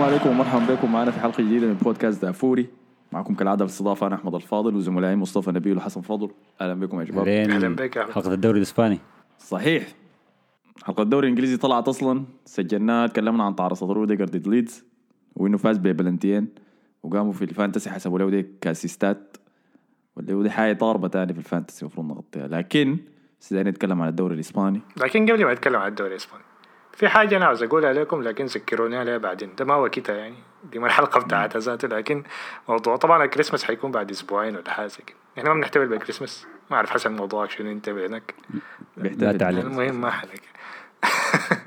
السلام عليكم ومرحبا بكم. معنا في حلقة جديدة من بودكاست دافوري. معكم كالعادة في الاستضافه أنا أحمد الفاضل وزملائي مصطفى نبيل وحسن فضل أهلا بكم يا شباب. أهلا أهلا بك. حلقة الدوري الإسباني. صحيح. حلقة الدوري الإنجليزي طلعت أصلا. سجلناها تكلمنا عن تعرصة روديجر ضد ليدز وإنه فاز ببلنتين وقاموا في الفانتسي حسبوا له دي ك assist ات. واللي هو دي حاجة طاربة تاني في الفانتسي المفروض نغطيها. لكن سيدنا نتكلم عن الدوري الإسباني. لكن قبل ما اتكلم عن الدوري الإسباني. في حاجة أنا عاوز أقولها لكم لكن ذكروني عليها بعدين. ده ما وقتها يعني. دي ما الحلقة بتاعتها ذاته لكن موضوع طبعا الكريسماس حيكون بعد أسبوعين ولا حاجة زي كده. إحنا ما بنحتفل بالكريسماس. ما أعرف حسن موضوعك شنو أنت بينك. لا تعليق. المهم ما حنك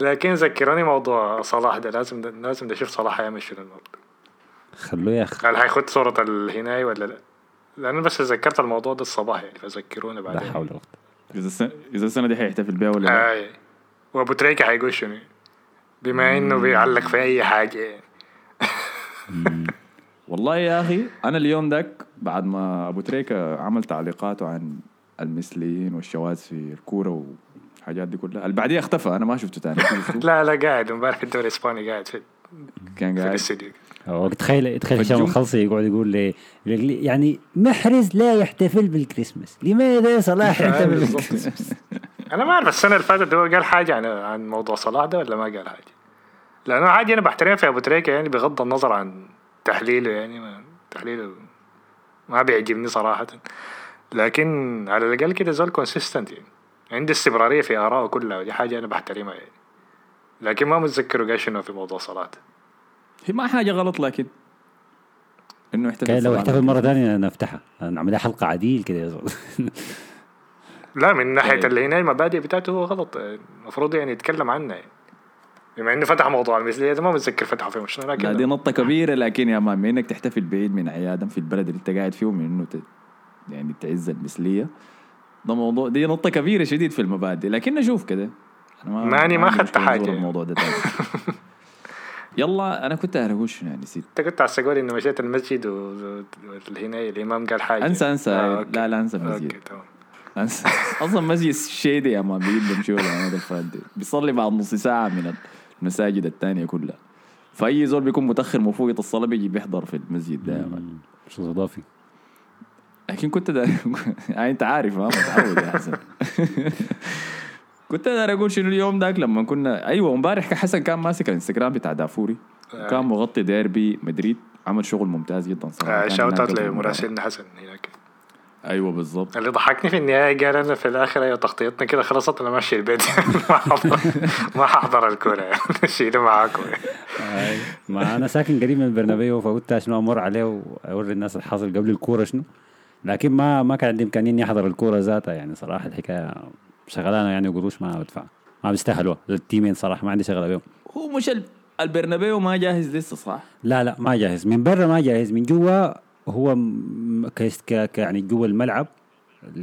لكن ذكروني موضوع صلاح ده. لازم ده لازم ده أشوف صلاح هيعمل شنو الموضوع. خلوه يا أخي. هل هيخد صورة الهناي ولا لا؟ لأن بس ذكرت الموضوع ده الصباح يعني فذكرونا لا بعدين. حول ولا قوة. إذا السنة دي حيحتفل بيها ولا لا؟ آه وابو تريكة حيقول شنو؟ بما إنه بيعلق في أي حاجة. يعني. والله يا أخي أنا اليوم ذاك بعد ما أبو تريكة عمل تعليقاته عن المثليين والشواذ في الكورة والحاجات دي كلها اللي بعديها اختفى أنا ما شفته تاني؟ لا لا قاعد. امبارح في الدوري الإسباني قاعد في, كان في قاعد؟ الاستديو هو تخيل تخيل هشام فالجم- الخلصي يقعد يقول لي يعني محرز لا يحتفل بالكريسماس. لماذا صلاح آه، يحتفل. بالكريسماس؟ أنا ما أعرف السنة اللي فاتت هو قال حاجة عن عن موضوع صلاح ده ولا ما قال حاجة؟ لأنه عادي أنا بحترم في أبو تريكة يعني بغض النظر عن تحليله يعني ما تحليله ما بيعجبني صراحة. لكن على الأقل كده زول كونسيستنت يعني. عنده استمرارية في آرائه كلها ودي حاجة أنا بحترمها يعني. لكن ما متذكره قال شنو في موضوع صلاح هي ما حاجة غلط لكن إنه يحتفل لو احتفل مرة ثانية نفتحها. نعملها حلقة عديل كده يا زول. لا من ناحية إيه. اللي هنا المبادئ بتاعته هو غلط. المفروض يعني يتكلم عنها يعني بما إنه فتح موضوع المثلية ده ما متذكر فتحه في شنو لا دي لكن نطه كبيرة لكن يا مان إنك تحتفل بعيد من عيادم في البلد اللي أنت قاعد فيه من إنه ت... يعني تعز المثلية ده موضوع دي نطه كبيرة شديد في المبادئ. لكن نشوف كده. ماني ما مشكلة حاجة نزور يعني. الموضوع ده يلا أنا كنت شنو يعني نسيت. أنت كنت عسى إنه مشيت المسجد و- والهنا الإمام قال حاجة. أنسى أنسى. آه،. لا لا أنسى المسجد. أصلا مسجد شيدي يا مان بيجيب بمشي ولا عمود الفرد بيصلي بعد نص ساعة من المساجد الثانية كلها. فأي زول بيكون متأخر من فوق الصلاة بيجي بيحضر في المسجد ده يا مان مش اضافي لكن كنت دا... يعني أنت عارف ها متعود يا حسن. كنت داير أقول شنو اليوم ذاك لما كنا أيوه امبارح حسن كان ماسك الانستغرام بتاع دافوري. كان مغطي ديربي مدريد. عمل شغل ممتاز جدا صراحة. آه shout هناك out. لمراسلنا حسن هناك. أيوه بالضبط. اللي ضحكني في النهاية قال أنا في الآخر أيوه تغطيتنا كده خلصت أنا ماشي البيت. ما حضر ما حضر الكورة يعني شيلوا معاكم. ما أنا ساكن قريب من البرنابيو فقلت شنو أمر عليه وأوري الناس الحاصل قبل الكورة شنو. لكن ما ما كان عندي إمكانية إني أحضر الكورة ذاتها يعني صراحة الحكاية شغلانة يعني قروش ما بدفع ما بيستاهلوا التيمين صراحة ما عندي شغله بيهم. هو مش ال... البرنابيو ما جاهز لسه صح؟ لا لا ما جاهز. من برا ما جاهز. من جوا هو ك يعني جوا الملعب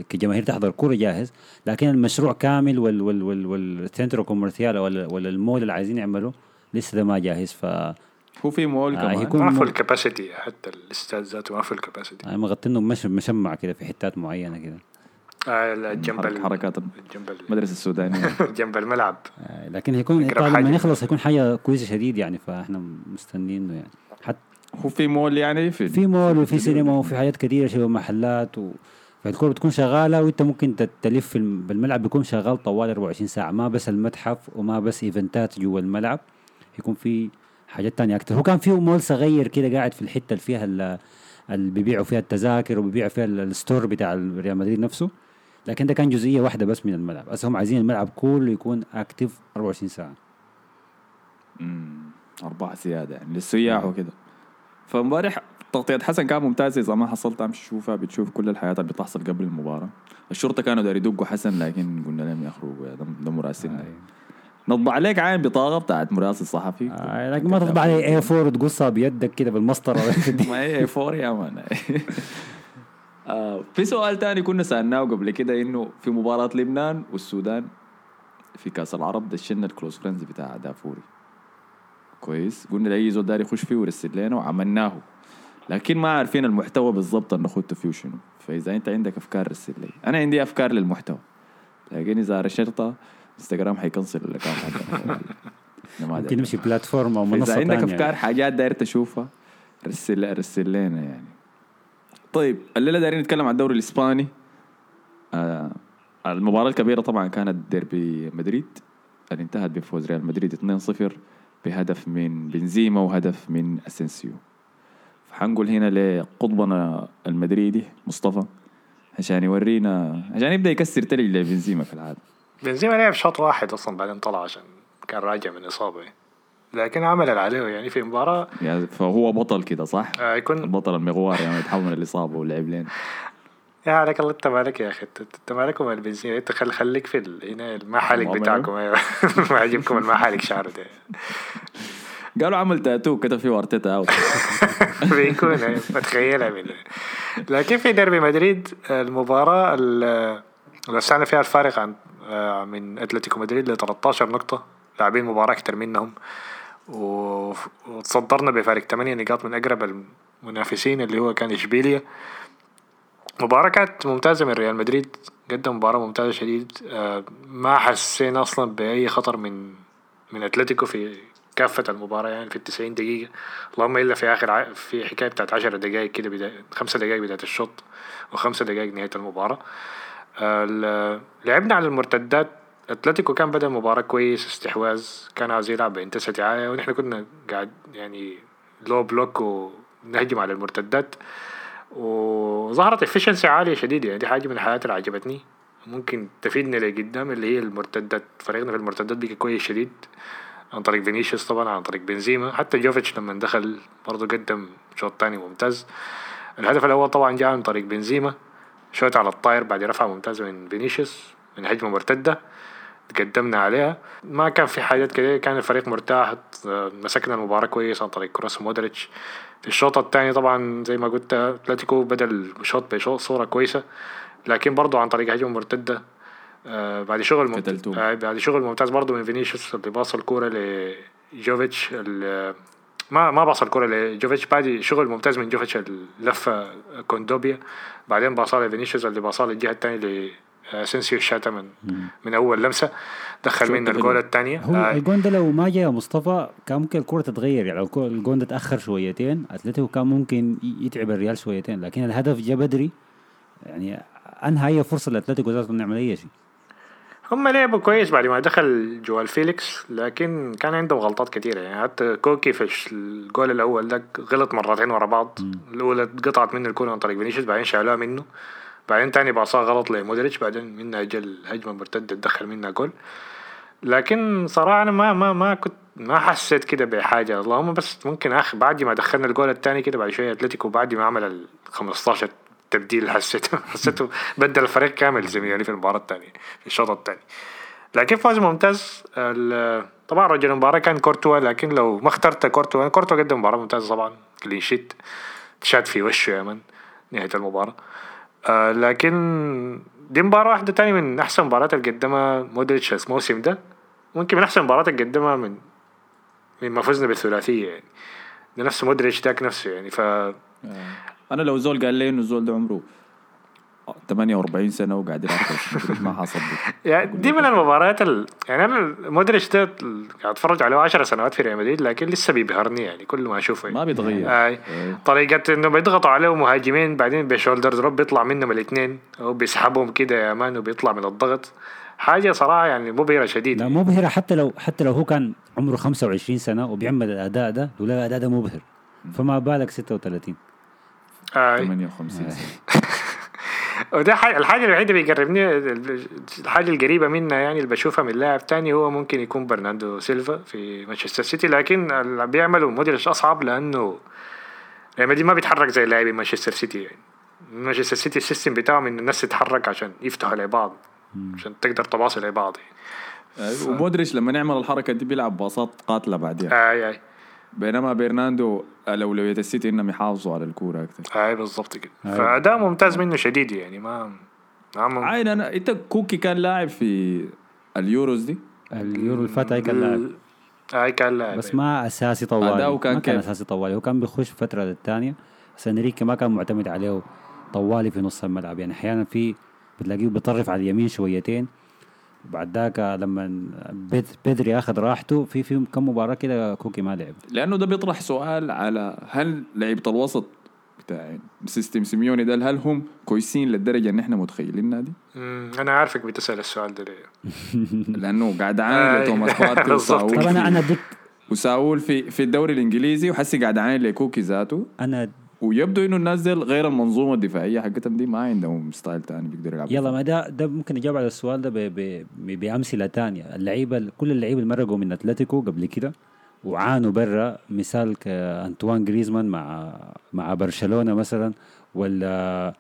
كجماهير تحضر كوره جاهز لكن المشروع كامل وال وال وال وال centro comercial ولا ولا المول اللي عايزين يعملوا لسه ده ما جاهز. ف هو في مول آه، كمان. ما full capacity حتى الاستاد ذاته ما full capacity يعني مغطينه مش مشمع كده في حتات معينة كده. آه جنب حركات جنب ال- المدرسة السودانية. جنب الملعب. آه، لكن هيكون أقرب طبعا حاجة. لما يخلص هيكون حاجة كويسة شديد يعني فإحنا مستنينه يعني. حتى هو في مول يعني في في مول وفي سينما وفي حاجات كثيره شبه محلات و... فالكورة بتكون شغالة وإنت ممكن تلف في الم- بالملعب بيكون شغال طوال 24 ساعة ما بس المتحف وما بس event ات جوا الملعب يكون في حاجات تانية أكثر هو كان فيه مول صغير كده قاعد في الحتة اللي فيها ال- اللي بيبيعوا فيها التذاكر وبيبيعوا فيها ال- ال store بتاع ريال مدريد نفسه لكن ده كان جزئية واحدة بس من الملعب. بس هم عايزين الملعب كله يكون active 24 ساعة. مم. أربعة زيادة يعني للسياح وكده. فامبارح تغطية حسن كان ممتازة إذا ما حصلت أمشي شوفها بتشوف كل الحياة اللي بتحصل قبل المباراة. الشرطة كانوا داير يدقوا حسن لكن قلنا لهم يخرجوا يا ده, ده مراسلنا نطبع عليك عين بطاقة بتاعت مراسل صحفي. آه لكن ما تطبع عليه A4 وتقصها بيدك كده بالمسطره ما هي A four يا man. آه في سؤال تاني كنا سألناه قبل كده إنه في مباراة لبنان والسودان في كأس العرب دشنا ال close friends بتاع دافوري. كويس. قلنا لأي زول داري يخش فيه ويرسل لنا وعملناه. لكن ما عارفين المحتوى بالضبط اللي نخوته فيه شنو. فإذا أنت عندك أفكار رسل لي. أنا عندي أفكار للمحتوى. لكن إذا رشرتها إنستغرام حيكنسل ما ممكن. نمشي بلاتفورم أو اذا منصة عندك ثانية أفكار حاجات داير تشوفها رسل رسل لنا يعني. طيب الليلة دايرين نتكلم عن الدوري الإسباني. آه المباراة الكبيرة طبعا كانت ديربي مدريد. اللي انتهت بفوز ريال مدريد 2-0 بهدف من بنزيما وهدف من أسينسيو. فحنقول هنا لقطبنا المدريدي مصطفى عشان يورينا عشان يبدأ يكسر تلج لبنزيما في العاده بنزيما لعب شوط واحد أصلا بعدين طلع عشان كان راجع من إصابة. لكن عمل اللي عليه يعني في مباراة. يعني فهو بطل كده صح؟ آه، يكون البطل المغوار يعني يتحول من الإصابة ولعب لين. يا عليك الله انت مالك يا أخي؟ انت مالك ومال بنزيما انت خل خليك في هنا المحلك بتاعكم. أيوه. ما عجبكم المحلك شعره ده. قالوا عمل تاتو كتب فيه ارتيتا out بيكون أيوة، بتخيلها من لكن في ديربي مدريد المباراة ال- اللي وسعنا فيها الفارق عن آه، من أتلتيكو مدريد ل 13 نقطة. لاعبين مباراة أكتر منهم. وتصدرنا بفارق 8 نقاط من أقرب المنافسين اللي هو كان إشبيليا. مباراة كانت ممتازة من ريال مدريد قدم مباراة ممتازة شديد. آه، ما حسينا أصلا بأي خطر من من أتلتيكو في كافة المباراة يعني في التسعين دقيقة. اللهم إلا في آخر ع... في حكاية بتاعت عشر دقايق كده بداية خمسة دقايق بداية الشوط وخمسة دقايق نهاية المباراة. آه، لعبنا على المرتدات. أتلتيكو كان بدأ المباراة كويس استحواذ كان عايز يلعب ب intensity عالية ونحن كنا قاعد يعني low block ونهجم على المرتدات. وظهرت efficiency عالية شديدة. يعني دي حاجة من الحاجات اللي عجبتني. ممكن تفيدنا لقدام اللي هي المرتدات. فريقنا في المرتدات بقى كويس شديد. عن طريق فينيسيوس طبعا عن طريق بنزيما. حتى جوفيتش لما دخل برضه قدم شوط تاني ممتاز. الهدف الأول طبعا جاء عن طريق بنزيما. شوت على الطاير بعد رفعة ممتازة من فينيسيوس من هجمة مرتدة. تقدمنا عليها. ما كان في حاجات كده كان الفريق مرتاح مسكنا المباراة كويس عن طريق كروس مودريتش. الشوط الثاني طبعا زي ما قلت أتلتيكو بدأ الشوط بصورة كويسة لكن برضه عن طريق هجمة مرتدة. آه، بعد شغل ممتاز. آه، بعد شغل ممتاز برضه من فينيسيوس اللي باص الكورة لجوفيتش ما ما باص الكرة لجوفيتش بعد شغل ممتاز من جوفيتش اللفة كوندوبيا. بعدين باصها لفينيسيوس اللي باصها للجهة الثانية لأسينسيو الشاتا من من أول لمسة. دخل منه. الجول الثانية؟ هو آه، الجون ده لو ما جاء مصطفى كان ممكن الكرة تتغير يعني لو الجون ده تأخر شويتين أتلتيكو كان ممكن يتعب الريال شويتين لكن الهدف جاء بدري يعني أنهى أي فرصة لأتلتيكو ذاته إنه يعمل أي شيء. هم لعبوا كويس بعد ما دخل جواو فيليكس لكن كان عندهم غلطات كثيرة يعني حتى كوكي في الجول الأول ده غلط مرتين ورا بعض الأولى اتقطعت منه الكورة عن طريق فينيسيوس بعدين شالوها منه. بعدين تاني باصاه غلط لمودريتش بعدين منها جا الهجمة مرتدة تدخل منها جول. لكن صراحة أنا ما ما ما كنت ما حسيت كده بحاجة. اللهم بس ممكن أخ بعد ما دخلنا الجول الثاني كده بعد شوية أتلتيكو بعد ما عمل ال 15 تبديل حسيته حسيته بدل الفريق كامل زميلي في المباراة الثانية في الشوط الثاني لكن فوز ممتاز. طبعا رجل المباراة كان كورتوا لكن لو ما اخترت كورتوا كورتوا قدم مباراة ممتازة طبعا. كلين شيت شات في وشه يا من نهاية المباراة. آه لكن دي مباراة واحدة تاني من أحسن مباريات اللي قدمها مودريتش الموسم ده. ممكن من أحسن مباريات اللي قدمها من من ما فزنا بالثلاثية يعني. ده نفس مودريتش داك نفسه يعني. ف أنا لو زول قال لي إنه الزول ده عمره 48 سنة وقاعد يلعب ما حصدق يعني دي من المباريات ال... يعني أنا مودريتش ده ال- قاعد أتفرج عليه 10 سنوات في ريال مدريد لكن لسه بيبهرني يعني كل ما أشوفه. ما بيتغير. آي. إيه. طريقة انه بيضغطوا عليه مهاجمين بعدين ب shoulder drop بيطلع منهم الاثنين أو بيسحبهم كده يا man وبيطلع من الضغط. حاجة صراحة يعني مبهرة شديد لا مبهرة حتى لو حتى لو هو كان عمره 25 سنة وبيعمل الأداء ده لولا الأداء ده مبهر. فما بالك 36 آي. 58 سنة. وده حاجة الحاجة الوحيدة اللي بيقربني الحاجة القريبة منها يعني اللي بشوفها من لاعب تاني هو ممكن يكون برناردو سيلفا في مانشستر سيتي لكن اللي بيعملوا مودريتش أصعب لأنه ريال مدريد ما بيتحرك زي لاعبي مانشستر سيتي يعني. مانشستر سيتي ال system بتاعهم إن الناس تتحرك عشان يفتحوا لبعض عشان تقدر تواصل لبعض يعني. أيوة، ومودريتش لما نعمل الحركة دي بيلعب باصات قاتلة بعديها آي آي. بينما برناندو اولويه السيتي انهم يحافظوا على الكورة أكثر. آي بالضبط كده. فأداء ممتاز منه شديد يعني ما ما مم- عين أنا إنت كوكي كان لاعب في اليوروز دي؟ اليورو اللي فات هاي كان لاعب. آي كان لاعب. بس ما أساسي طوالي. أداؤه كان ما كان كيف؟ أساسي طوالي. هو كان بيخش فترة للتانية بس إنريكي ما كان معتمد عليه. طوالي في نص الملعب. يعني أحيانا في بتلاقيه بيطرف على اليمين شويتين. بعد ذاك لما بيدري أخذ راحته في في كم مباراة كده كوكي ما لعب لأنه ده بيطرح سؤال على هل لعيبة الوسط بتاع system سيميوني ده هل هم كويسين للدرجة ان إحنا متخيلينها دي؟ أنا عارفك بتسأل السؤال ده ليه لأنه قاعد عاني آه، لتوماس بارتي بالضبط. وساول طب أنا في- أنا اديك وساول في في الدوري الإنجليزي وحسي قاعد عاني لكوكي ذاته أنا ويبدو إنه الناس دي غير المنظومة الدفاعية حقتهم دي ما عندهم style تاني بيقدر يلعبوا يلا ما ده ده ممكن نجاوب على السؤال ده بأمثلة تانية اللعيبة كل اللعيبة اللي مرقوا من أتلتيكو قبل كده وعانوا برا مثال كان أنطوان جريزمان مع مع برشلونة مثلا ولا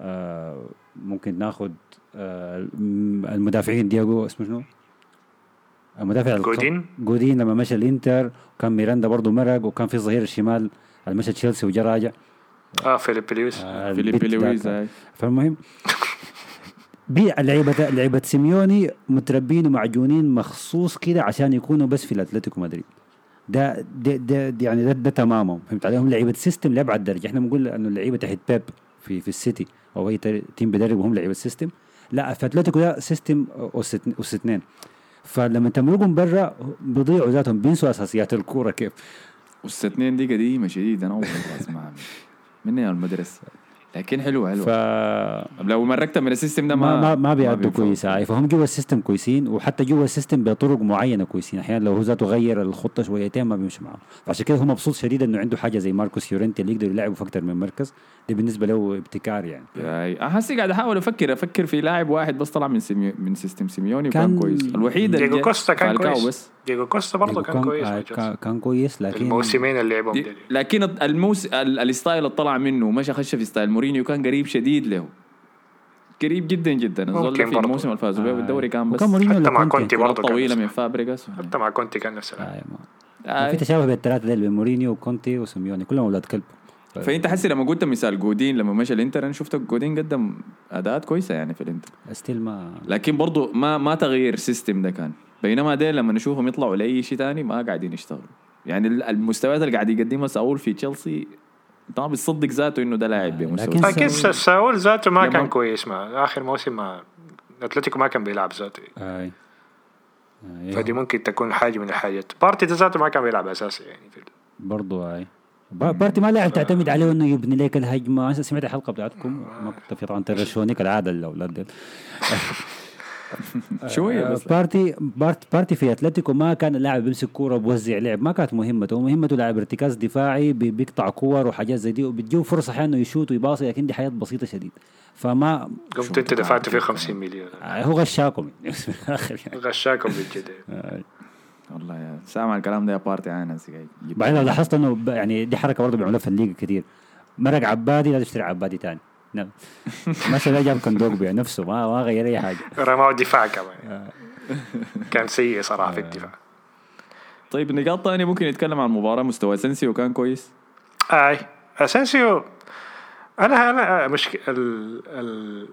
آه ممكن ناخذ آه الم- المدافعين دياغو اسمه شنو؟ المدافع جودين؟ جودين لما مشى الإنتر وكان ميراندا برضه مرق وكان في الظهير الشمال مشى تشيلسي وجا راجع آه فيليب لويس. آه، فيليب لويس. هاي. فالمهم بي لعيبة لعيبة سيميوني متربين ومعجونين مخصوص كده عشان يكونوا بس في الأتلتيكو مدريد. ده ده ده يعني ده, ده تمامهم. فهمت عليهم؟ لعيبة system لابعد درجه إحنا بنقول إنه اللعيبة تحت بيب في في السيتي أو أي team بيدرب وهم لعيبة system لا في أتلتيكو ده system أس اثنين فلما تمرقهم برا بيضيعوا ذاتهم. بينسوا أساسيات الكورة كيف؟ أس اثنين دي قديمه شديد أنا أول مرة أسمعها من من المدرسة. لكن حلوة حلوة ف لو مرقت من ال system ده ما ما ما, بيأدوا. كويس. هاي فهم جوا السيستم كويسين وحتى جوا ال system بطرق معينة كويسين. أحيانا لو هو ذاته غير الخطة شويتين ما بيمشي معه فعشان كده هو مبسوط شديد إنه عنده حاجة زي ماركوس يورنتي اللي يقدر يلعبه في أكثر من مركز. ده بالنسبة له ابتكار يعني حسي قاعد أحاول أفكر أفكر في لاعب واحد بس طلع من سيميو من system سيميوني وكان كان- كويس الوحيد جا كوستا كان كويس بس دييغو كوستا برضه كان كويس آه، كان. كان كويس لكن الموسمين اللي لعبهم دي دي لكن الموس ال- ال style اللي طلع منه ومشى خش في style مورينيو كان قريب شديد له قريب جدا جدا ده في برضو. الموسم اللي فازوا بيه آه. بالدوري كان بس وكان مورينيو حتى مع كونتي؟ برضه كان طويلة من فابريجاس حتى مع كونتي كان نفس. آه،. آه. في تشابه بين الثلاثة ديل بين مورينيو وكونتي وسيميوني كلهم أولاد كلب ف- فأنت حسي لما قلت مثال جودين لما مشى الإنتر أنا شفت جودين قدم أداءات كويسة يعني في الإنتر. still ما لكن برضو ما ما تغيير system ده كان. بينما ديل لما نشوفهم يطلعوا لأي شيء تاني ما قاعدين يشتغلوا. يعني ال- المستويات اللي قاعد يقدمها ساول في تشيلسي انت ما بتصدق ذاته إنه ده لاعب بمستوى. لكن أكيد ساول- ساول ذاته ما كان كويس مع آخر موسم مع أتلتيكو ما كان بيلعب ذاته. آي. فدي ممكن تكون حاجة من الحاجات. بارتي ده ذاته ما كان بيلعب أساسي يعني في برضو با- بارتي ما لاعب تعتمد عليه إنه يبني لك الهجمة؟ أنا سمعت الحلقة بتاعتكم ما كنت في طبعا ترشوني كالعاده الأولاد ديل. شوية آه، بس. بارتي بارت بارتي في أتلتيكو ما كان لاعب بيمسك كورة بوزع لعب ما كانت مهمته. مهمته لاعب ارتكاز دفاعي بي- بيقطع كور وحاجات زي دي وبتجيه فرصة أحيانا إنه يشوت ويباصي لكن دي حياة بسيطة شديد. فما قمت أنت دفعت فيه 50 مليون. آه، هو غشاكم. يعني يعني. غشاكم بالجد آه. والله يا سامع الكلام ده يا بارتي أنا بعدين لو لاحظت إنه يعني دي حركة برضه بيعملوها في ال league كثير مرق عبادي لازم تشتري عبادي ثاني نعم. مشى ده جاب كندوق نفسه ما ما غير أي حاجة. رماه دفاع كمان. كان سيء صراحة في الدفاع. طيب نقاط ثانية ممكن نتكلم عن المباراه مستوى سنسيو كان كويس؟ أي. اسنسيو أنا أنا مش ال... ال...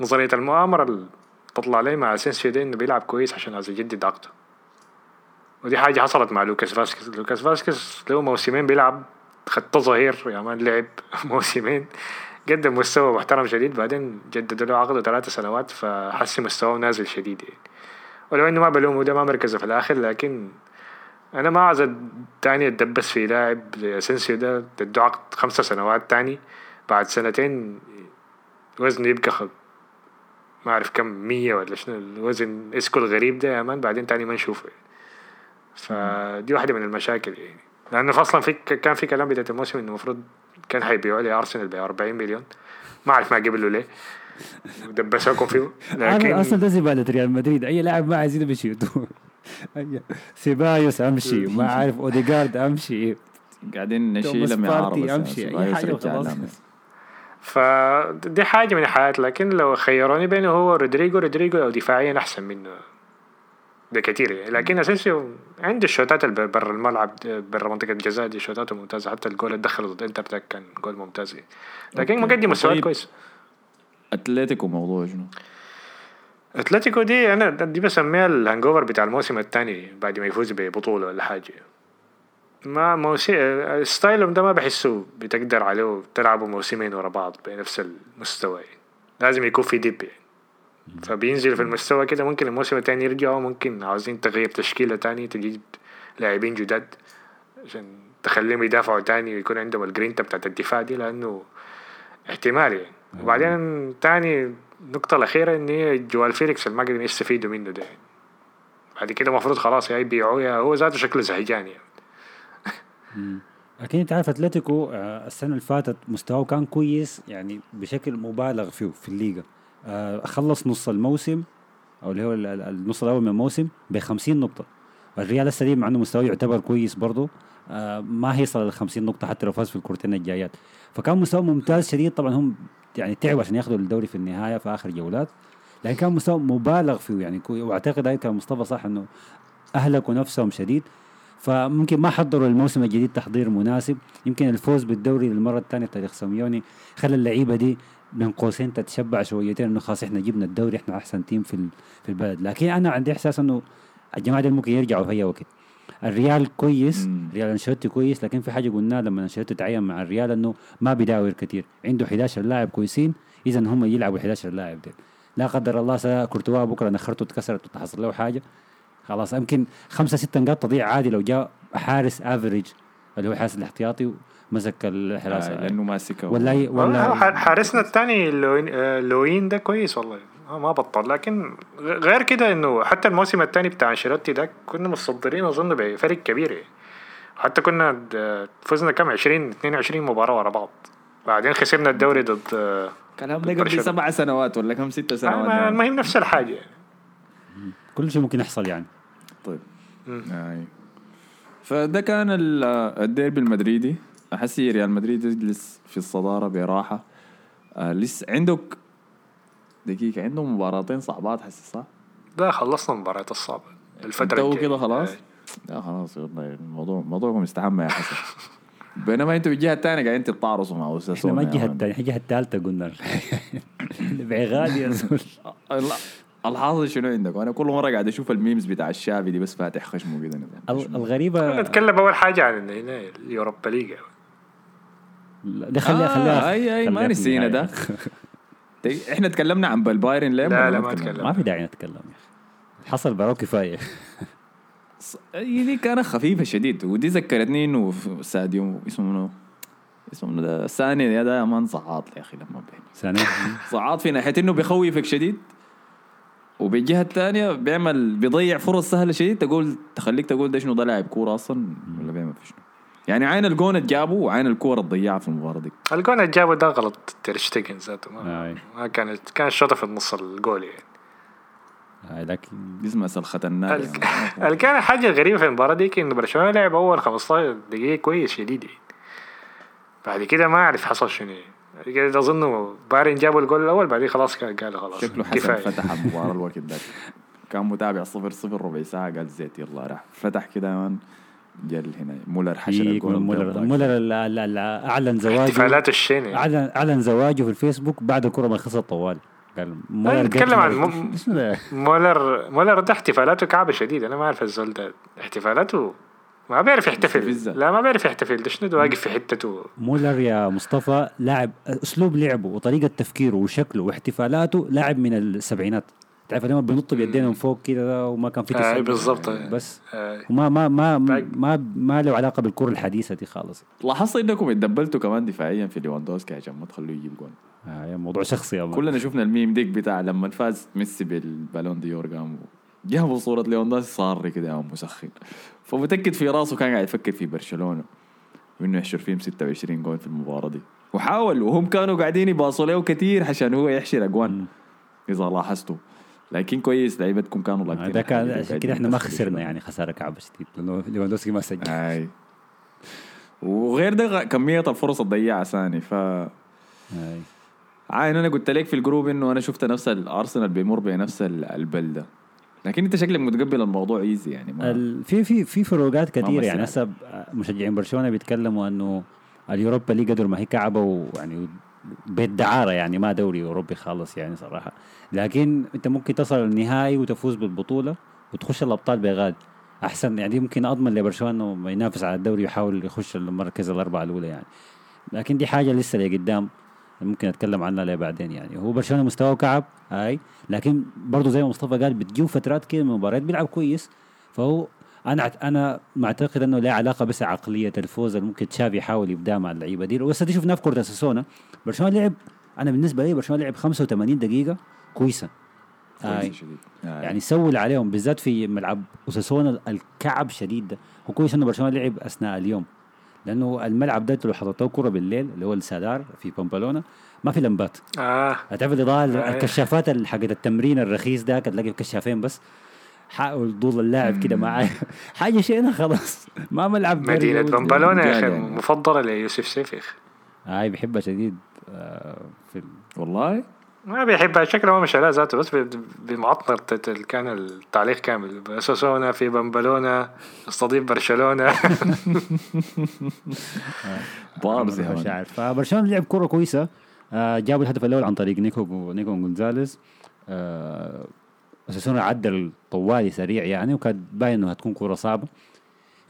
نظرية المؤامرة اللي تطلع لي مع اسنسيو ده إنه بيلعب كويس عشان عايز يجدد عقده ودي حاجة حصلت مع لوكاس فاسكيز لوكاس فاسكيز له موسمين بيلعب خدته ظهير يا مان لعب موسمين قدم مستوى محترم شديد بعدين جددوا له عقده ثلاثة سنوات فحس مستواه نازل شديد يعني ولو إنه ما بلومه ده ما مركزه في الآخر لكن أنا ما عايز تاني أتدبس في لاعب اسنسيو ده تدو عقد خمسة سنوات تاني بعد سنتين وزنه يبقى خ... ما أعرف كم مية ولا شنو الوزن إسكو الغريب ده يا مان بعدين تاني ما نشوفه يعني. فدي واحدة من المشاكل يعني. لأنه أصلا في كان في كلام بداية الموسم إنه المفروض كان حيبيعوا لي أرسنال ب 40 مليون. ما أعرف ما قبلوا ليه. دبسوكم فيه. لكن أصلا ده زبالة ريال مدريد. أي لاعب ما عايزينه بيشيطوا أي- سيبايوس أمشي. ما عارف أوديجارد أمشي. قاعدين نشيل من عرب بارتي أمشي، أي حاجة وخلاص. فدي حاجة من الحاجات. لكن لو خيروني بينه هو رودريجو. رودريجو لو دفاعيا أحسن منه. بكثير يعني لكن اسينسيو عنده الشوتات برا الملعب برا منطقة الجزاء دي شوتاته ممتازة حتى الجول اللي دخله ضد انتر ده كان جول ممتاز. لكن. مقدم مستوى طيب. كويس أتلتيكو موضوع شنو؟ أتلتيكو دي أنا دي بسميها ال hangover بتاع الموسم الثاني بعد ما يفوز ببطولة ولا حاجة ما موسم style هم ده ما بحسه بتقدر عليه تلعبوا موسمين ورا بعض بنفس المستوى يعني. لازم يكون في dip يعني. فبينزلوا في المستوى كده ممكن الموسم التاني يرجعوا ممكن عاوزين تغيير تشكيلة تاني تجيب لاعبين جداد عشان تخليهم يدافعوا تاني ويكون عندهم الجرينتا بتاعت الدفاع دي لأنه احتمال يعني. وبعدين تاني النقطة الأخيرة إن هي جواو فيليكس اللي ما قدروا يستفيدوا منه ده. بعد كده المفروض خلاص يا يبيعوه يا هو ذاته شكله زهجان يعني. لكن انت عارف أتلتيكو آه، السنة اللي فاتت مستواه كان كويس يعني بشكل مبالغ فيه في الليغا. آه، خلص نص الموسم أو اللي هو ال- ال- النص الأول من الموسم ب 50 نقطة. الريال السليم مع إنه مستواه يعتبر كويس برضه آه، ما هيصل ل 50 نقطة حتى لو فاز في الكورتين الجايات. فكان مستوى ممتاز شديد طبعا هم يعني تعبوا عشان ياخذوا الدوري في النهاية في آخر جولات لكن كان مستوى مبالغ فيه يعني وأعتقد هاي كان مصطفى صح إنه أهلكوا نفسهم شديد. فممكن ما حضروا الموسم الجديد تحضير مناسب يمكن الفوز بالدوري للمرة الثانية تاريخ سيميوني خلى اللعيبة دي بين قوسين تتشبع شويتين إنه خلاص إحنا جبنا الدوري إحنا أحسن team في في البلد. لكن أنا عندي إحساس إنه الجماعة دي ممكن يرجعوا في أي وقت. الريال كويس مم. ريال أنشيلوتي كويس لكن في حاجة قلناها لما أنشيلوتي تعين مع الريال إنه ما بيداور كثير عنده 11 لاعب كويسين إذا هم يلعبوا 11 لاعب دي لا قدر الله كورتوا بكرة نخرته اتكسرت وتحصل له حاجة. خلاص يمكن خمسة ستة نقاط تضيع عادي لو جاء حارس average اللي هو حارس الاحتياطي. ومسك الحراسة آه لأنه ماسكه ولا ي- ولا حارسنا الثاني لونين, آه، لونين ده كويس والله آه، ما بطل لكن غير كده إنه حتى الموسم الثاني بتاع أنشيلوتي ده كنا متصدرين أظن بفرق كبير يعني. حتى كنا فزنا كم 20 22 مباراة ورا بعض بعدين خسرنا الدوري ضد آه، كلام ده قبل. سبع سنوات ولا كم ست سنوات ما- يعني. المهم نفس الحاجة يعني. كل شيء ممكن يحصل يعني طيب. آي. فده كان ال- الديربي المدريدي أحس ريال مدريد يجلس في الصدارة براحة آه لسه عندك دقيقة عندهم مباراتين صعبات حسي صح؟ ده خلصنا المباريات الصعبة الفترة تو الجاية. كده خلاص؟ آه. لا خلاص والله الموضوع موضوعكم استحمى يا حسن بينما أنتوا الجهه الثانية قاعدين تتطارصوا مع إحنا اوساسونا ما الجهة. الثانية الجهة الثالثة قلنا بعغاد يا زول لا الحاصل شنو عندك؟ أنا كل مرة قاعد أشوف الميمز بتاع الشافي دي بس فاتح خشمه كده ال- الغريبة نتكلم أول حاجة عن هنا اليوروبا ليج لا، دي خليها خليها آه اي أي ما نسينا. ده. طيب، إحنا تكلمنا عن بالبايرن ليه لا، لا، ما تكلمنا؟ ما في داعي نتكلم يا أخي. حصل براو كفاية. ص- دي كانت خفيفة شديد. ودي ذكرتني إنه ساديو اسمه منو؟ اسمه ده؟ الثاني يا ده يا مان صعاط يا أخي لما بين ثانية صعاط في ناحية إنه بيخوفك شديد. وبالجهة الثانية بيعمل بيضيع فرص سهلة شديد. تقول تخليك تقول ده شنو؟ ده لاعب كورة أصلا ولا بيعمل في شنو؟ يعني عين الجون اتجابوا وعين الكورة تضيعها في المباراة دي الجون اللي جابه ده غلط تيرشتيجن ذاته ما, آي. ما كانت كان الشوطة في النص الجول يعني هاي لكن دي اسمها سلخة النار ال- يعني. كان حاجة غريبة في المباراة دي انه برشلونة لعب أول 15 دقيقة كويس شديد يعني بعد كده ما أعرف حصل شنو يعني. أظن بايرن جابوا الجول الأول بعدين خلاص كان قال خلاص شكله حسن كفاية. فتح المباراة الوقت ده كان متابع صفر صفر ربع ساعة قال زيت يلا راح فتح كده جل هنا. مولر حشر الجول مولر. مولر ال- ال- ال- أعلن زواجه. احتفالات الشين يعني. اعلن أعلن زواجه في الفيسبوك بعد الكرة ما خلصت طوال. قال مولر نتكلم عن؟ مولر. مولر ده احتفالاته كعبة شديد أنا ما أعرف الزول ده. احتفالاته ما بيعرف يحتفل. لا ما بيعرف يحتفل. ده شنو واقف في حتته. مولر يا مصطفى لاعب أسلوب لعبه وطريقة تفكيره وشكله واحتفالاته لاعب من السبعينات. تعرف لما بينط بيدينا من فوق كده وما كان في آه تسلل. بالضبط بس آه. وما ما ما باقي. ما ما له علاقة بالكرة الحديثة دي خالص. لاحظت إنكم اتدبلتوا كمان دفاعيا في ليواندوسكي عشان ما تخلوه يجيب جول آه موضوع شخصي يا man. كلنا شفنا الميم ديك بتاع لما فاز ميسي بالبالون ديور قام جابوا صورة ليواندوسكي صار كده يا مسخن. فمتأكد في راسه كان قاعد يفكر في برشلونة وإنه يحشر فيهم 26 جول في المباراة دي. وحاول وهم كانوا قاعدين يباصوا له كثير عشان هو يحشر أجوان. إذا لاحظتوا. لكن كويس لعيبتكم كانوا آه لاقطين ده كان عشان كده إحنا ما خسرنا يعني خسارة كعبه شديد لأنه ليفاندوسكي ما سجل. أي. وغير ده كمية الفرص الضيعة ثاني ف آه. عاين أنا قلت لك في ال group إنه أنا شفت نفس الارسنال بيمر بنفس ال- البلدة. لكن أنت شكلك متقبل الموضوع easy يعني ما ال- في في في فروقات كثيره. يعني. هسه مشجعين برشلونة بيتكلموا إنه اليوروبا ليج قدر ما هي كعبة ويعني بيت دعاره يعني ما دوري أوروبي خالص يعني صراحة. لكن أنت ممكن تصل للنهائي وتفوز بالبطولة وتخش الأبطال بغاد. أحسن يعني دي ممكن أضمن لبرشلونة إنه ينافس على الدوري ويحاول يخش المركز الأربعة الأولى يعني. لكن دي حاجة لسه لقدام ممكن أتكلم عنها ليه بعدين يعني. هو برشلونة مستواه كعب هاي لكن برضه زي ما مصطفى قال بتجيو فترات كده من المباريات بيلعب كويس. فهو أنا أنا معتقد إنه له علاقة بس عقلية الفوز اللي ممكن تشافي يحاول يبدأ مع اللعيبة دي. وهسه دي شفناه في كره اساسونا برشلونة لعب أنا بالنسبة لي برشلونة لعب 85 دقيقة كويسة. هاي كويس شديد. يعني سول عليهم بالذات في ملعب اوساسونا الكعب شديد ده. هو كويس إنه برشلونة لعب أثناء اليوم لأنه الملعب ده لو حطيتوه كرة بالليل اللي هو السادار في بامبلونا ما في لمبات. آه. هتعرف الاضاءه آه. الكشافات ال- حقت التمرين الرخيص ده تلاقي كشافين بس. حاول طول اللاعب كده معايا. حاجة شينا خلاص. ما ملعب ود- بمبلونة يا أخي يعني. المفضلة ليوسف سيفيخ. هاي بيحبها شديد. آه، في ال- والله. ما بيحبها شكله ما مش عليها ذاته بس ب- بمعطنر تت- ال- كان التعليق كامل. اساسونا في بمبلونة استضيف برشلونة. بارز يا مش. عارف فبرشلونة لعب كرة كويسة. آه، جابوا الهدف الأول عن طريق نيكو نيكو جونزاليز آه، اساسونا عدل طوالي سريع يعني وكان باين إنه هتكون كره صعبة.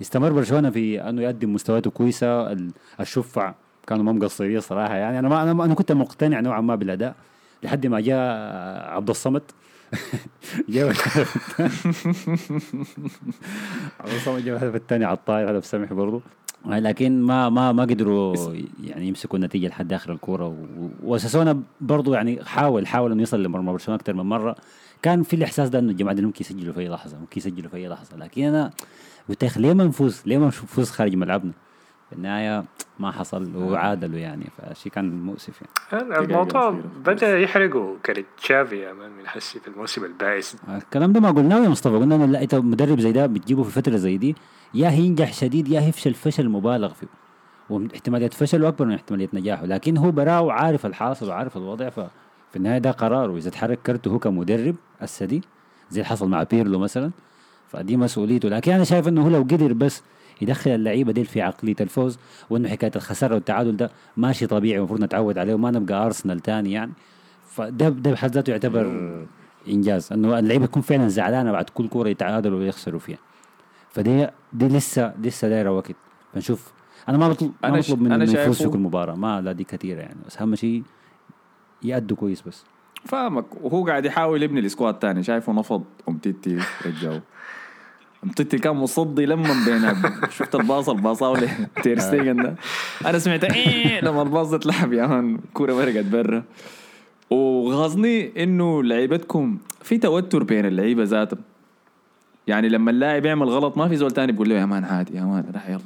استمر برشلونة في إنه يقدم مستوياته كويسة. ال- الشفع كانوا ما مقصرين صراحة يعني. أنا ما أنا أنا كنت مقتنع نوعا ما بالأداء لحد ما جاء عبد الصمد. جاب عبد الصمد جاب الهدف الثاني على الطاير هدف سمح برضه لكن ما ما ما قدروا يعني يمسكوا النتيجة لحد آخر الكورة. و- واساسونا برضه يعني حاول حاول إنه يصل لمرمى برشلونة أكثر من مرة. كان في الإحساس ده إنه الجماعة دي ممكن يسجلوا في أي لحظة ممكن يسجلوا في أي لحظة لكن أنا قلت يا أخي ليه ما نفوز؟ ليه ما نفوز خارج ملعبنا؟ في النهاية ما حصل وعادلوا يعني فشيء كان مؤسف يعني الموضوع. بدأ يحرقوا كريت تشافي يا مان من حسي في الموسم البائس الكلام ده ما قلناه يا مصطفى قلنا إنه لا انت مدرب زي ده بتجيبه في فترة زي دي يا هينجح شديد يا هيفشل فشل مبالغ فيه واحتمالية فشله أكبر من احتمالية نجاحه لكن هو براو عارف الحاصل وعارف الوضع ففي النهاية ده قراره اذا تحرك كرته هو كمدرب هسه دي زي اللي حصل مع بيرلو مثلا. فدي مسؤوليته. لكن أنا شايف إنه هو لو قدر بس يدخل اللعيبة دي في عقلية الفوز وإنه حكاية الخسارة والتعادل ده ماشي طبيعي المفروض نتعود عليه وما نبقى أرسنال تاني يعني. فده ده بحد ذاته يعتبر إنجاز إنه اللعيبة تكون فعلا زعلانة بعد كل كورة يتعادلوا ويخسروا فيها. فدي دي لسه لسه دايرة وقت. فنشوف أنا ما بطلب ما ش- بطلب أنا انه يفوز في كل مباراة ما لا دي كثيرة يعني. بس أهم شيء يأدوا كويس بس. فاهمك. وهو قاعد يحاول يبني ال squad تاني. شايفه نفض. امتيتي رجعه. امتيتي كان مصدي لما بين شفت ال pass؟ الباصاوي تير ستيجن ده. أنا سمعت إيه؟ لما ال pass ده اتلعب يا man كورة مرقت برا. وغاظني إنه لعيبتكم في توتر بين اللعيبة ذاتهم. يعني لما اللاعب يعمل غلط ما في زول تاني بيقول له يا man عادي يا man راح يلا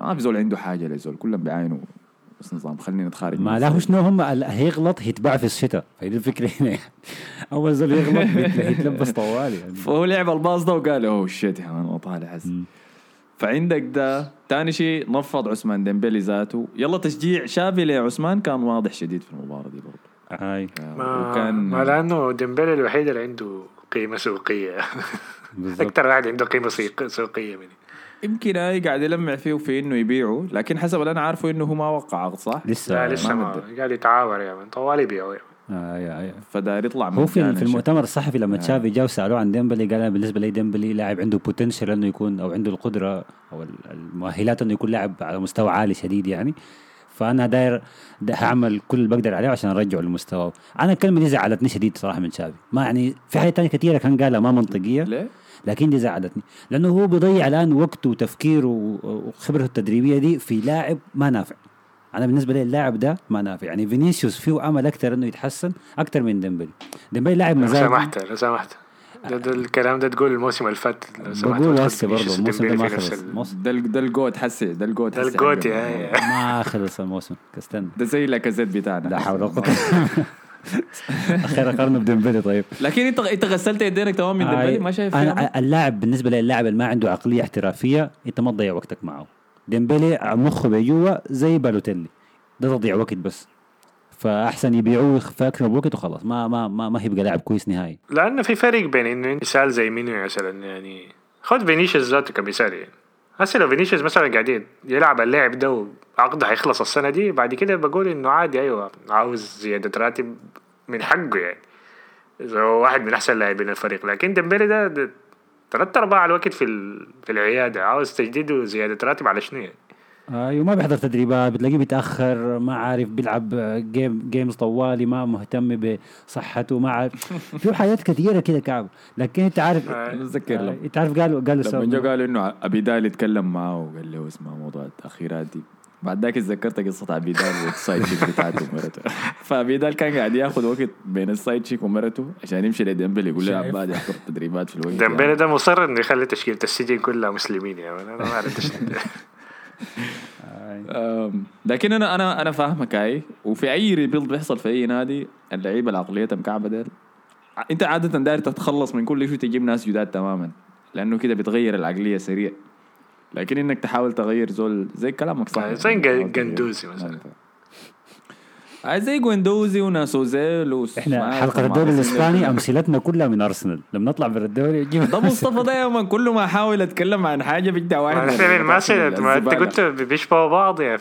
ما في زول عنده حاجة لزول. كلهم بيعاينوا بس نظام خلينا نتخارج ما له. شنو هم؟ هيغلط هيتباع في الشتاء. فهي الفكرة هنا. أول زول يغلط هيتلبس طوالي يعني. فهو لعب ال pass ده وقال oh shit يا man طالع حسن فعندك ده. تاني شيء نفض عثمان ديمبلي ذاته. يلا تشجيع شافي لعثمان كان واضح شديد في المباراة دي برضه. هاي ما, وكان ما لأنه ديمبلي الوحيد اللي عنده قيمة سوقية. بالضبط. أكثر واحد عنده قيمة سيق- سوقية مني. يمكن هاي قاعد يلمع فيه في إنه يبيعه لكن حسب اللي أنا عارفه إنه هو ما وقع عقد صح؟ لسه لا لسه ما. قاعد يتعاور يا man طوالي بيعوا يا man. هاي هاي فداير يطلع هو في في المؤتمر الصحفي لما تشافي جاء وسالوه عن ديمبلي قال أنا بالنسبة لي ديمبلي لاعب عنده potential إنه يكون أو عنده القدرة أو ال- المؤهلات إنه يكون لاعب على مستوى عالي شديد يعني فأنا داير دا هعمل كل اللي بقدر عليه عشان أرجعه لمستواه. أنا الكلمة دي زعلتني شديد صراحة من شافي ما يعني في حاجات تانية كثيره كان قالها ما منطقية ليه؟ لكن دي زعلتني. لأنه هو بيضيع الآن وقته وتفكيره وخبرته التدريبية دي في لاعب ما نافع. أنا بالنسبة لي اللاعب ده ما نافع. يعني فينيسيوس فيه أمل أكثر إنه يتحسن أكثر من ديمبلي. ديمبلي لاعب لو مزاج سمحت لو سمحت. ده, ده الكلام ده تقول الموسم اللي فات لو سمحت بقول هسه برضه الموسم ده ما خلص. ده ال- ده ال GOAT حسي ده ال GOAT ده ال GOAT حقنا. يا. ما خلص الموسم. استنى ده زي لاكازيت بتاعنا. لا حول ولا قوة. أخيرا قارنه بديمبلي طيب. لكن انت انت غسلت يدينك تمام من ديمبلي؟ ما شايف؟ أنا اللاعب بالنسبة لي اللاعب اللي ما عنده عقلية احترافية انت ما تضيع وقتك معه. ديمبلي مخه بايظ زي بالوتيلي. ده تضيع وقت بس. فأحسن يبيعوه في أكثر وقت وخلاص. ما ما ما, ما هيبقى لاعب كويس نهائي. لأنه في فرق بين إنه مثال زي مينو مثلا يعني خد فينيسيوس ذاته كمثال يعني. هسه لو فينيسيوس مثلا قاعد يلعب اللعب ده وعقده حيخلص السنة دي بعد كده بقول إنه عادي أيوه عاوز زيادة راتب من حقه يعني. إذا هو واحد من أحسن لاعبين الفريق. لكن ديمبلي ده, ده ثلاث أرباع الوقت في في العيادة عاوز تجديد وزياده راتب على شنو يعني؟ أيوه ما بيحضر تدريبات بتلاقيه بيتأخر ما عارف بيلعب games games طوالي ما مهتم بصحته ما عارف في حاجات كثيرة كده كعب لكن أنت عارف آه. بتذكر آه، لما أنت عارف قالوا قالوا لما جو قالوا إنه ابيدال يتكلم معاه وقال له اسمع موضوع التأخيرات دي بعد ذاك تذكرت قصة ابيدال وال side chick بتاعته ومرته فابيدال كان قاعد ياخذ وقت بين ال side chick ومرته عشان يمشي لديمبلي يقول له يا؟ عباد يحضر تدريبات في الوقت ديمبلي ده مصر إنه يخلي تشكيلة السجن كلها مسلمين يا مان أنا ما عرفت آه. لكن أنا أنا أنا فاهمك هاي وفي أي rebuild بيحصل في أي نادي اللعيبة العقلية مكعبه أنت عادة داير تتخلص من كل شيء تجيب ناس جداد تماما لأنه كده بتغير العقلية سريع لكن إنك تحاول تغير زول زي كلامك صح آه، زي يعني. جندوزي مثلا. زي جويندوزي وناسوزيل وس- إحنا حلقة الدوري الإسباني أمثلتنا كلها من أرسنال. لما نطلع برا الدوري ده مصطفى دايما كل ما أحاول أتكلم عن حاجة بيجدع واحد. ما أنت. قلت بيشبهوا بعض يا.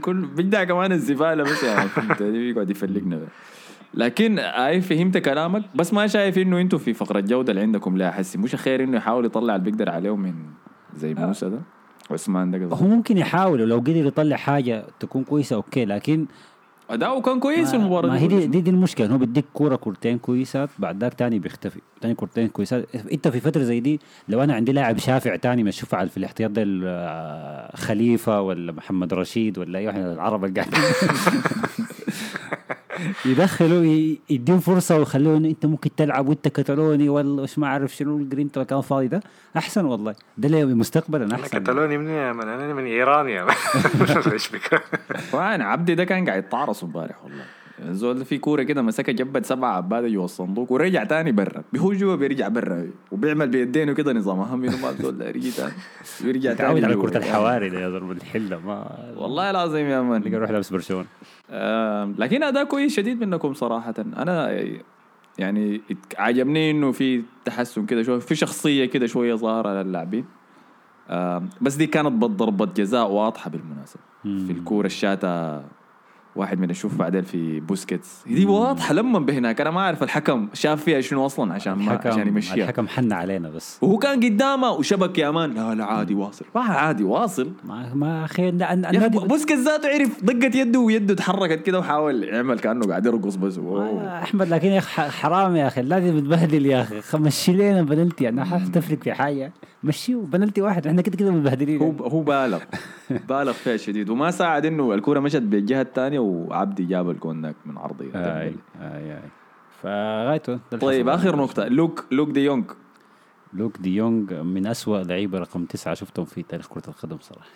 كل بيجدع كمان الزبالة بس يعني فهمت؟ بيقعد يفلقنا. لكن اي فهمت كلامك بس ما شايف إنه أنتوا في فقرة الجوده اللي عندكم لا حسي. مش خير إنه يحاول يطلع اللي بيقدر عليه من زي موسى ده؟ عثمان ده هو قصدي. ممكن يحاول ولو قدر يطلع حاجة تكون كويسة okay لكن اداؤه كان كويس في ما, المباراة ما هي دي. دي, دي المشكلة إن هو بيديك كورة كورتين كويسات بعد ذاك تاني بيختفي تاني كورتين كويسات إنت في فترة زي دي لو أنا عندي لاعب شافع تاني ما على في الاحتياط ده ال- آه، خليفة ولا محمد رشيد ولا أي واحد من العرب اللي قاعدين يدخلوا يديهم فرصة ويخلوه انه أنت ممكن تلعب وأنت كتالوني ولا مش ما أعرف شنو الجرين كان فاضي ده. أحسن والله. ده اللي مستقبلا أنا أحسن. كتالوني من يا مان أنا من إيران يا إيش بك فانا عبدي ده كان قاعد يتعرص امبارح والله. الزول ده في كورة كده مسكها جبت سبعة عباده جوا الصندوق ورجع تاني برا. بيهو جوا بيرجع برا؟ وبيعمل بيدينه كده نظام. اهم ما الزول ده يرجع تاني. بيرجع تاني على. كرة الحواري ده يا ضرب الحلة ما والله العظيم يا مان أروح لابس برشلونه لكن أداء كويس شديد منكم صراحة. أنا يعني عجبني إنه في تحسن كده شوية في شخصية كده شوية ظاهرة للاعبين بس دي كانت ضربه جزاء واضحة بالمناسبة. في الكورة الشاتها واحد من أشوف بعدين في بوسكيتس. دي واضحة لما بهناك. أنا ما أعرف الحكم شاف فيها شنو أصلا عشان ما عشان يمشيها. الحكم حن علينا بس. وهو كان قدامه وشبك يا مان لا لا عادي واصل. ما عادي واصل. ما ما أخي بوسكيتس ذاته عرف دقت يده ويده تحركت كده وحاول يعمل كأنه قاعد يرقص بس. أحمد لكن يا أخي حرام يا أخي. النادي متبهدل يا أخي. مشي لنا بنالتي أنا حاسس تفرق في حاجة. مشيه بنالتي واحد. إحنا كده كده متبهدلين هو هو بالغ. بالغ فيها شديد. وما ساعد إنه الكورة مشت بالجهة الثانية وعبدي جاب الكون ذاك من عرضيه آي آي آي. فغايته. طيب. آخر نقطة. لوك لوك دي يونغ. لوك دي يونغ من أسوأ لعيبة رقم تسعة شفتهم في تاريخ كرة القدم صراحة.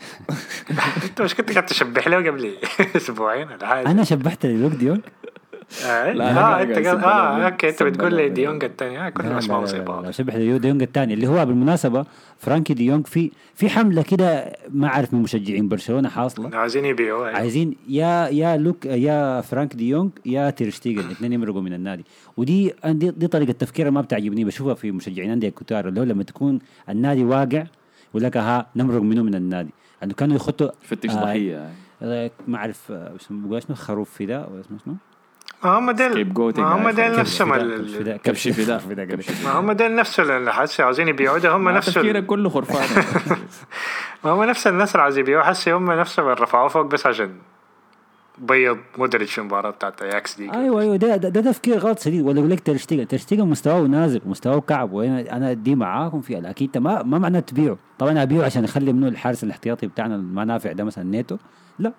أنت مش كنت قاعد تشبح له قبل أسبوعين ولا حاجة؟ أنا شبحت لوك دي يونغ؟ آه لا، آه قاعد أنت قال آه. okay أنت بتقول. لي ديونج الثاني آه كلهم اسمائهم زي بعض لا شبح دي ديونج الثاني اللي هو بالمناسبة فرانكي دي يونغ في في حمله كده ما أعرف من مشجعين برشلونة حاصلة عايزين يبيعوه أيوة. عايزين يا يا لوك يا فرانك دي يونغ يا تيرشتيجن الاثنين يمرقوا من النادي ودي دي, دي طريقة تفكير ما بتعجبني بشوفها في مشجعين أندية كتار اللي هو لما تكون النادي واقع يقول لك ها نمرق منه من النادي انه كانوا يخطوا فتش آه، ضحية آه، ما أعرف آه، اسمه شنو خروف فداء ولا اسمه شنو؟ هم ديل هم. ديل نفسهم كبش فداء،. ما هم ديل نفسه اللي حاسس عاوزين يبيعوه ده هم نفسه ال- تفكيرك كله خرفان. ما هم نفس الناس اللي عايزين يبيعوه حسي هم نفسهم اللي رفعوه فوق بس عشان بيض مودريتش في المباراة بتاعت اياكس دي. أيوه أيوه ده, ده, ده تفكير غلط شديد. ولا يقول لك ترشتيجن ترشتيجن مستواه نازل مستواه كعب. وأنا أنا دي معاكم فيها لكن انت ما ما معناه تبيعه. طبعا أبيعه عشان أخلي منه الحارس الاحتياطي بتاعنا ما نافع ده مثلا نيتو لا.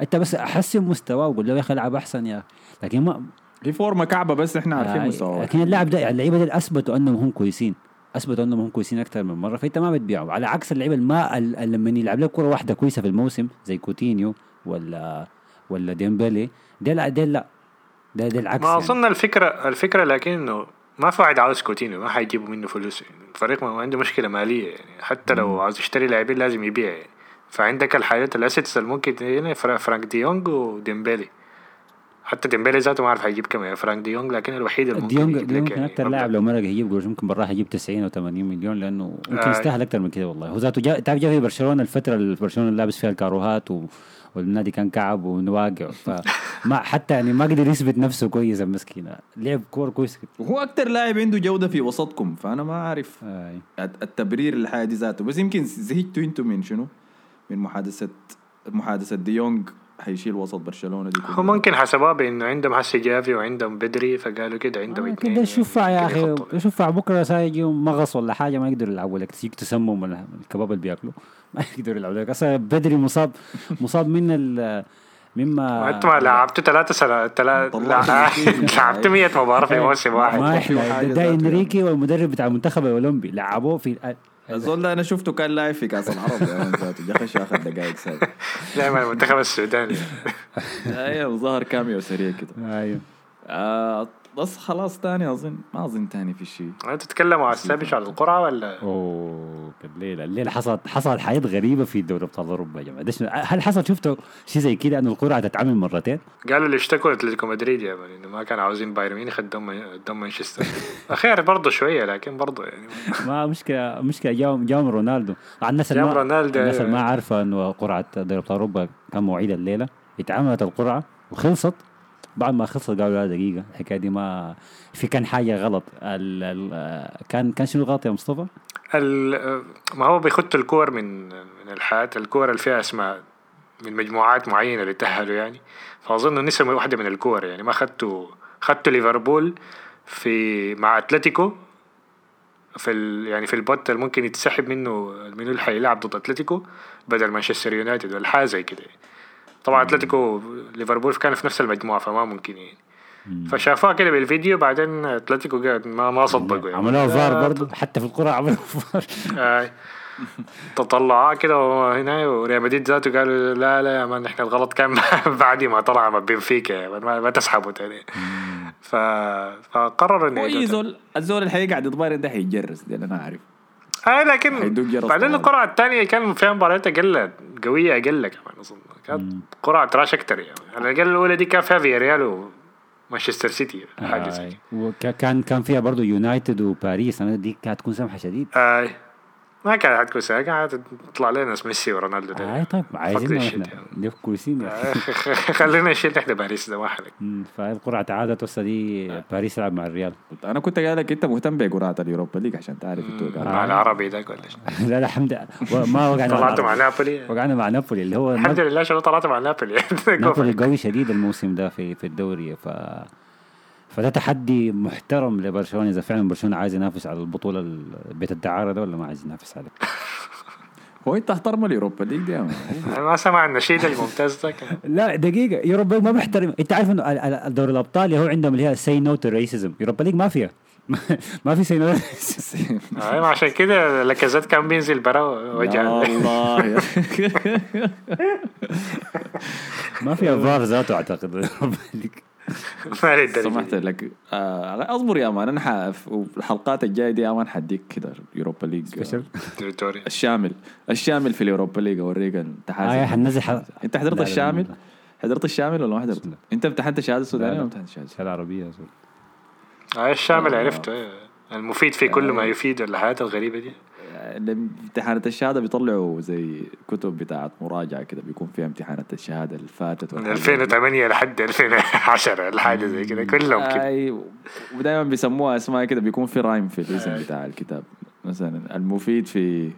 انت بس احسن مستواه وقول له يا أخي العب احسن يا. لكن ما في فورمة كعبة بس إحنا عارفين آه، مستواه. لكن اللاعب ده اللعيبة دي أثبتوا أنهم هم كويسين. أثبتوا أنهم هم كويسين أكثر من مرة فأنت ما بتبيعهم. على عكس اللعيبة اللي ما لما يلعب لك كرة واحدة كويسة في الموسم زي كوتينيو ولا ولا ديمبلي ده لا ده لا. ده ده العكس ما يعني. أظن الفكرة الفكرة لكن انه ما في واحد عاوز كوتينيو ما حيجيبوا منه فلوس يعني. الفريق ما عنده مشكلة مالية يعني. حتى لو عاوز يشتري لاعبين لازم يبيع يعني. فعندك الحاجات ال assets اللي ممكن هنا فرا- فرانك ديونج وديمبلي حتى ديمبلي ذاته ما اعرف هيجيب كم يعني فرانك ديونج لكن الوحيد اللي ممكن ديونج يجيب ديونج يعني أكثر لاعب لو مرق يجيب قروش ممكن براه يجيب 90 أو 80 مليون لأنه ممكن آه. يستاهل أكثر من كده والله هو ذاته جا تعرف جا في برشلونة الفترة اللي برشلونة لابس فيها الكاروهات و والنادي كان كعب ونواقع فما حتى يعني ما قدر يثبت نفسه كويس المسكين لعب كور كويس وهو أكتر لاعب عنده جودة في وسطكم فأنا ما عارف آه. الت- التبرير للحاجه دي ذاته بس يمكن زهقتوا أنتوا من شنو؟ من محادثه محادثة ديونج حيشيل وسط برشلونة دي هو ممكن حسبوها بانه عندهم هسه جافي وعندهم بدري فقالوا كده عندهم آه، كده شوفها يا أخي. شوفها بكرة سايجي مغص ولا حاجة ما يقدروا يلعبوا لك. تجيك تسمم ولا الكباب اللي بياكلوا. ما يقدروا يلعبوا لك. أصلا بدري مصاب مصاب من ال مما انت ما لعبتوا ثلاثة سنة. لعبت 100 مباراة في موسم واحد. ما إحنا ده انريكي والمدرب بتاع المنتخب الاولمبي لعبوه في الزول ده أنا شفته كان لاعب في كأس العرب يا ذاته جا خش أخذ دقائق ساعه دائما المنتخب السوداني أيوه ظهر كاميو سريع كده. أيوه. آه بس خلاص تاني أظن ما أظن تاني في شيء. أنتوا تتكلموا على السابش على القرعة ولا؟ أوه الليلة الليلة حصلت حصلت حاجات غريبة في دوري أبطال أوروبا يا جماعة. هل حصل شفتوا شيء زي كده انه القرعة تتعمل مرتين؟ قالوا اللي اشتكوا أتلتيكو مدريد يا مان إنه ما كانوا عاوزين بايرن ميونخ قدام مانشستر. اخير برضه شوية لكن برضه يعني ما مشكلة مشكلة. جاهم جاهم رونالدو. على الناس اللي رونالدو، الناس اللي. ما عارفه إنه قرعة دوري أبطال أوروبا كان موعيد الليلة. اتعملت القرعة وخلصت. بعد ما خلصت قالوا لا دقيقة الحكاية دي ما في كان حاجة غلط. ال ال كان كان شنو غلط يا مصطفى؟ ال- ما هو بيخطوا الكور من من الحياة الكور اللي فيها اسماء من مجموعات معينة اللي تأهلوا يعني. فأظن نسموا واحدة من الكور يعني. ما خدتوا خدتوا ليفربول في مع أتلتيكو. في ال يعني في ال pot اللي ممكن يتسحب منه منو اللي حيلعب ضد أتلتيكو بدل مانشستر يونايتد ولا حاجة زي كده. طبعا أتلتيكو ليفربول كان في نفس المجموعة فما ممكن يعني. فشافوها كده بالفيديو بعدين أتلتيكو قال ما ما صدقوا يعني. عملوها فار برضه حتى في القرعه عملوا فار. آي. تطلعات كده هنا وريال مدريد ذاته قالوا لا لا يا مان إحنا الغلط كان بعد ما طلع من بنفيكا يا مان، ما, ما تسحبوا تاني. ف... فقرروا إنه اي. زول الزول اللي حيقعد يتبايرن ده حيجرس ده أنا عارف اي لكن حيدوق جرس بعدين طوال. القرعة الثانية كان فيها مباريات أقل قوية أقل كمان أظن. كانت قرعة trash أكثر يعني على الاقل الأولى دي كان فيها فياريال ومانشستر سيتي حاجة زي آي. كده. وكان كان فيها برضه يونايتد وباريس دي كانت تكون سمحة شديد اي ما كانت حتكون سهلة كانت تطلع لنا ناس ميسي ورونالدو ده. اي طيب عايزين إحنا. دي كويسين. خلينا نشيل نحن باريس ده واحد فالقرعه تعادت وسه دي باريس تلعب مع الريال أنا كنت قايل لك أنت مهتم بقرعه اليوروبا ليج عشان تعرف أنتوا مع العربي ده ولا؟ لا لا الحمد لله ما وقعنا مع طلعتوا مع. نابولي وقعنا مع نابولي اللي هو الحمد لله عشان طلعتوا مع نابولي نابولي قوي شديد الموسم ده في في الدوري ف فده تحدي محترم لبرشلونة إذا فعلا برشلونة عايز ينافس على البطولة ال- بيت الدعارة ده ولا ما عايز ينافس عليه؟ هو انت احترم اليوروبا ليج دي ما سمع النشيد الممتاز ده كان- لا دقيقة. يوروبا ما بيحترم. انت عارف انه دوري الأبطال هو عندهم اللي هي say no to racism يوروبا ليج ما فيها ما في say no أيوة عشان كده لاكازيت كان بينزل برا وجه الله. ما فيها فار ذاته أعتقد. يوروبا ليج ما للدرجة سمحت. لك آه أصبر يا man أنا ح- في الحلقات الجاية دي يا man حديك كده يوروبا ليج. الشامل الشامل في اليوروبا ليج أوريك التحاسب آه حننزل أنت حضرت الشامل. حضرت الشامل ولا ما حضرت؟ أنت امتحنت لا، لا. ولا امتحنت العربيه يا زول. آه، الشامل عرفته أيوة. المفيد في كل ما يفيد الحياة الغريبة دي امتحانات الشهادة بيطلعوا زي كتب بتاعت مراجعة كده بيكون فيها امتحانات الشهادة اللي فاتت من والحاجات دي. 2008 لحد 2010 الحاجة زي كده كلهم كده أي ودائما بيسموها اسماء كده بيكون في rhyme في الاسم بتاع الكتاب مثلا المفيد في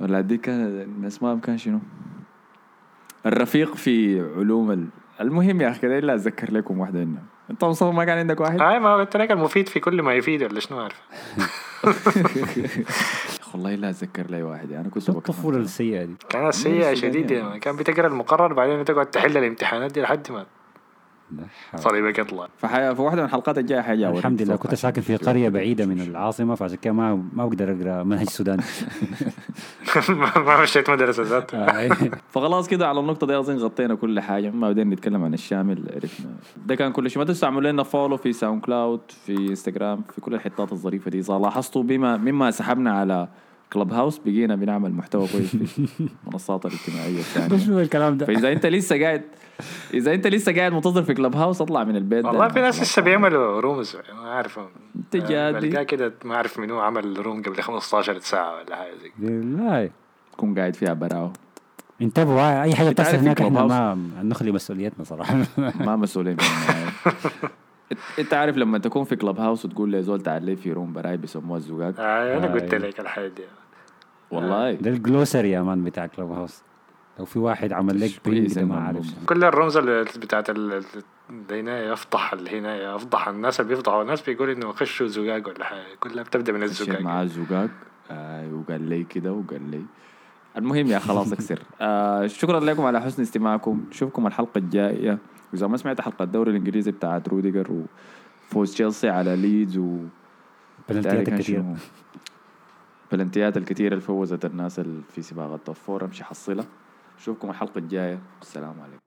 ولا دي كان اسمائهم كان شنو؟ الرفيق في علوم ال... المهم يا أخي الا أتذكر لكم واحدة منهم انت مصطفى ما كان عندك واحد؟ هاي ما قلت لك المفيد في كل ما يفيد ولا شنو عارف والله لا أتذكر لي واحد يعني أنا كنت. الطفوله السيئة دي كانت سيئة السودانية. شديدة يعني. كان بتقرأ المقرر بعدين تقعد تحل الامتحانات دي لحد ما حول. صليبك يطلع فحي... في واحدة من الحلقات الجاية حاجة أوريك الحمد لله كنت ساكن في قرية. بعيدة من العاصمة فعشان كده ما ما بقدر أقرأ منهج سوداني ما مشيت مدرسة ذاته آه، فخلاص كده على النقطة دي أظن غطينا كل حاجة. ما بدينا نتكلم عن الشامل عرفنا. ده كان كل شيء. ما تنسوا تعملوا لنا follow في SoundCloud في انستغرام في كل الحتات الظريفة دي. إذا لاحظتوا بما مما سحبنا على Clubhouse بقينا بنعمل محتوى كويس في المنصات الاجتماعية الثانية شو الكلام ده فإذا أنت لسه قاعد إذا أنت لسه قاعد منتظر في Clubhouse اطلع من البيت ده. والله في ناس لسه بيعملوا rooms ما عارف أنت جادي. بلقاه كده ما أعرف منو عمل room قبل 15 ساعة ولا حاجة زي كده. لا تكون قاعد فيها براو انتبهوا أي حاجة أنت بتحصل هناك إحنا ما نخلي مسؤوليتنا صراحة ما مسؤولين. إنت عارف لما تكون في Clubhouse وتقول لي زول تعال لي في room براي بيسموها الزقاق آه أنا آه، قلت أيوة. لك الحاجة دي. والله. ده ال glossary يا man بتاع Clubhouse لو في واحد عمل لك كده ما عارف. كل ال rooms اللي بتاعت الهنا يفضح الهنا يفضح الناس اللي بيفضحوا. الناس بيقول إنه خشوا زقاق ولا حاجة. كلها بتبدأ من الزقاق معاه الزقاق آه وقال لي كده وقال لي. المهم يا خلاص اكسر. آه شكرا لكم على حسن استماعكم. نشوفكم الحلقة الجاية. واذا ما سمعت حلقة الدوري الإنجليزي بتاعت روديجر وفوز تشيلسي على ليدز و بلنتيات شنو؟ بلنتيات الكثيرة اللي فوزت الناس في سباق التوب فور. أمشي حصلها نشوفكم الحلقة الجاية. السلام عليكم.